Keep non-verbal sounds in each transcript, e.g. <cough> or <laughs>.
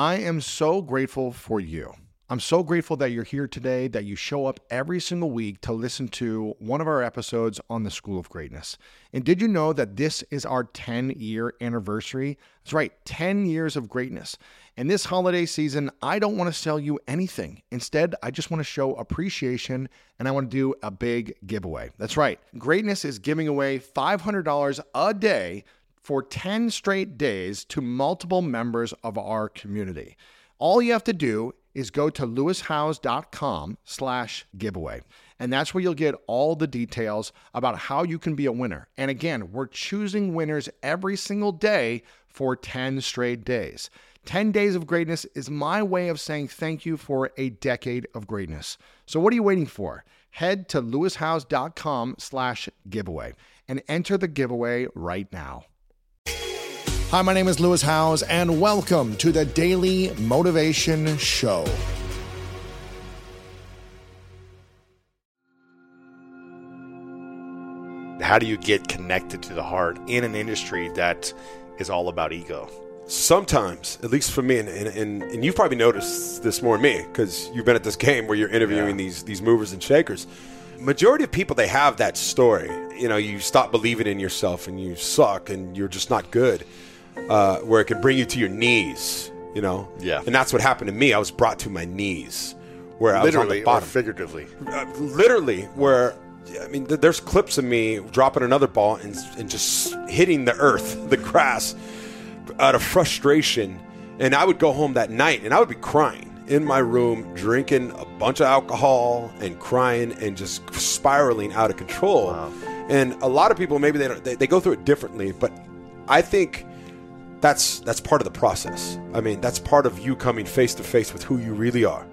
I am so grateful for you. I'm so grateful that you're here today, that you show up every single week to listen to one of our episodes on the School of Greatness. And did you know that this is our 10 year anniversary? That's right, 10 years of greatness. And this holiday season, I don't want to sell you anything. Instead, I just want to show appreciation and I want to do a big giveaway. That's right, Greatness is giving away $500 a day for 10 straight days to multiple members of our community. All you have to do is go to lewishowes.com slash giveaway. And that's where you'll get all the details about how you can be a winner. And again, we're choosing winners every single day for 10 straight days. 10 days of greatness is my way of saying thank you for a decade of greatness. So what are you waiting for? Head to lewishowes.com slash giveaway and enter the giveaway right now. Hi, my name is Lewis Howes, and welcome to the Daily Motivation Show. How do you get connected to the heart in an industry that is all about ego? Sometimes, at least for me, and, and, and you've probably noticed this more than me because you've been at this game where you're interviewing Yeah. these these movers and shakers. Majority of people they have that story. You know, you stop believing in yourself and you suck and you're just not good. Uh, where it can bring you to your knees. You know, Yeah. and that's what happened to me. I was brought to my knees, where I was on Literally the or bottom figuratively. uh, literally where I mean, th- there's clips of me dropping another ball and, and just hitting the earth, <laughs> the grass, out of frustration. And I would go home that night and I would be crying in my room, drinking a bunch of alcohol and crying and just spiraling out of control. Wow. And a lot of people maybe they don't they, they go through it differently, but I think that's that's part of the process. I mean, that's part of you coming face to face with who you really are.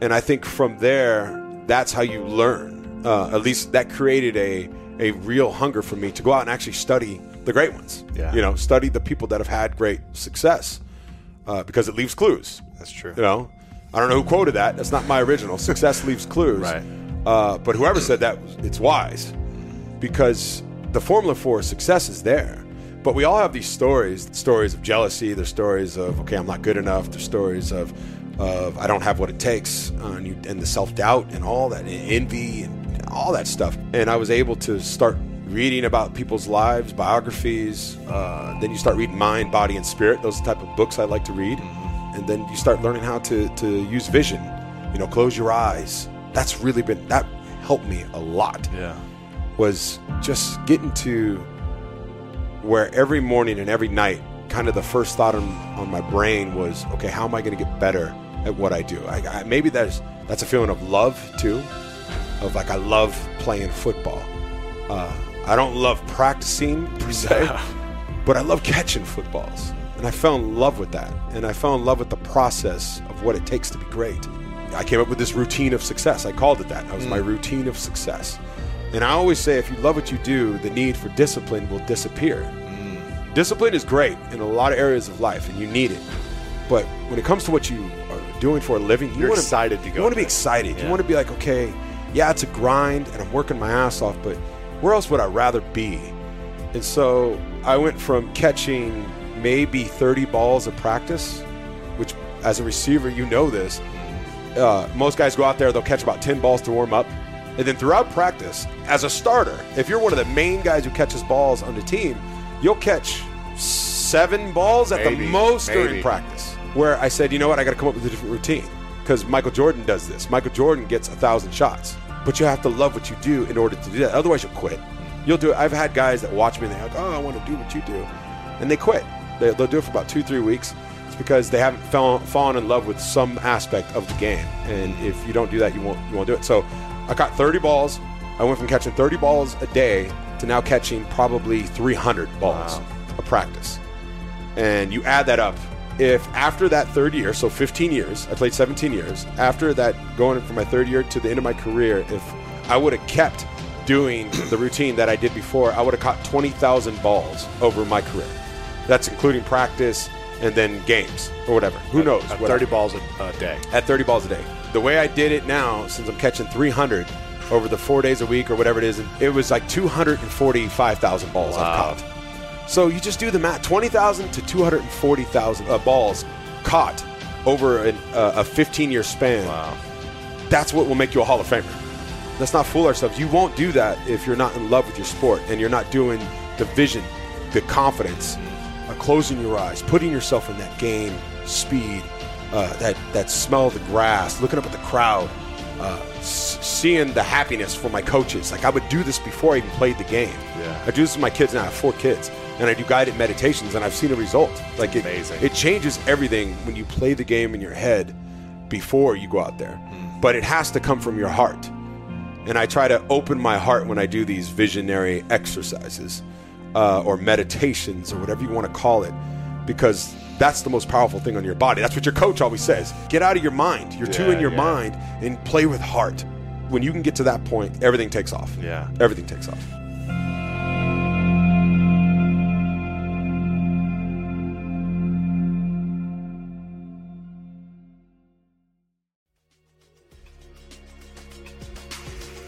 And I think from there, that's how you learn. Uh, at least that created a a real hunger for me to go out and actually study the great ones. Yeah. You know, study the people that have had great success uh, because it leaves clues. That's true. You know, I don't know who quoted that. That's not my original. Success leaves clues. Right. Uh, but whoever said that, it's wise because the formula for success is there. But we all have these stories stories of jealousy, there's stories of, okay, I'm not good enough, there's stories of, of I don't have what it takes, uh, and, you, and the self doubt and all that, and envy and all that stuff. And I was able to start reading about people's lives, biographies. Uh, then you start reading Mind, Body, and Spirit, those type of books I like to read. And then you start learning how to, to use vision, you know, close your eyes. That's really been, that helped me a lot Yeah. was just getting to where every morning and every night, kind of the first thought on, on my brain was, okay, how am I going to get better at what I do? I, I, maybe that's that's a feeling of love too, of like I love playing football. Uh, I don't love practicing <laughs> per se, but I love catching footballs, and I fell in love with that, and I fell in love with the process of what it takes to be great. I came up with this routine of success. I called it that. That was my routine of success. And I always say if you love what you do, the need for discipline will disappear. Discipline is great in a lot of areas of life, and you need it. But when it comes to what you are doing for a living, you You're wanna, excited to go You want to be it. excited. You want to be like, okay, yeah, it's a grind, and I'm working my ass off, but where else would I rather be? And so I went from catching maybe 30 balls of practice, which as a receiver, you know this. Uh, most guys go out there, they'll catch about 10 balls to warm up. And then throughout practice, as a starter, if you're one of the main guys who catches balls on the team, you'll catch seven balls at the Maybe, most during practice. Where I said, you know what, I got to come up with a different routine. Because Michael Jordan does this. Michael Jordan gets a thousand shots. But you have to love what you do in order to do that. Otherwise, you'll quit. You'll do it. I've had guys that watch me and they're like, oh, I want to do what you do. And they quit. They, they'll do it for about two, three weeks. It's because they haven't fell, fallen in love with some aspect of the game. And if you don't do that, you won't, you won't do it. So I caught 30 balls. I went from catching 30 balls a day to now catching probably 300 balls a practice. And you add that up if after that third year, so 15 years, I played 17 years, after that going from my third year to the end of my career, if I would have kept doing <clears throat> the routine that I did before, I would have caught 20,000 balls over my career. That's including practice and then games or whatever. Who knows? At Whatever. 30 balls a, a day. At 30 balls a day. The way I did it now, since I'm catching 300 over the four days a week or whatever it is, it was like 245,000 balls Wow. I've caught. So you just do the math 20,000 to 240,000 uh, balls caught over an, uh, a 15 year span. Wow. That's what will make you a Hall of Famer. Let's not fool ourselves. You won't do that if you're not in love with your sport and you're not doing the vision, the confidence, closing your eyes, putting yourself in that game, speed, uh, that that smell of the grass, looking up at the crowd, uh, s- seeing the happiness for my coaches. Like I would do this before I even played the game. Yeah. I do this with my kids now. I have four kids, and I do guided meditations, and I've seen a result. Like it, Amazing. it changes everything when you play the game in your head before you go out there. But it has to come from your heart. And I try to open my heart when I do these visionary exercises uh, or meditations or whatever you want to call it, because that's the most powerful thing on your body. That's what your coach always says. Get out of your mind. You're too in your yeah. mind and play with heart. When you can get to that point, everything takes off. Yeah. Everything takes off.